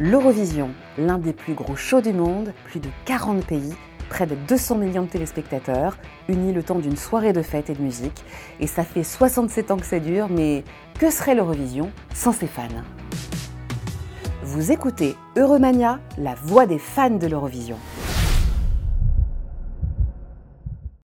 L'Eurovision, l'un des plus gros shows du monde, plus de 40 pays, près de 200 millions de téléspectateurs, unis le temps d'une soirée de fête et de musique. Et ça fait 67 ans que ça dure, mais que serait l'Eurovision sans ses fans Vous écoutez Euromania, la voix des fans de l'Eurovision.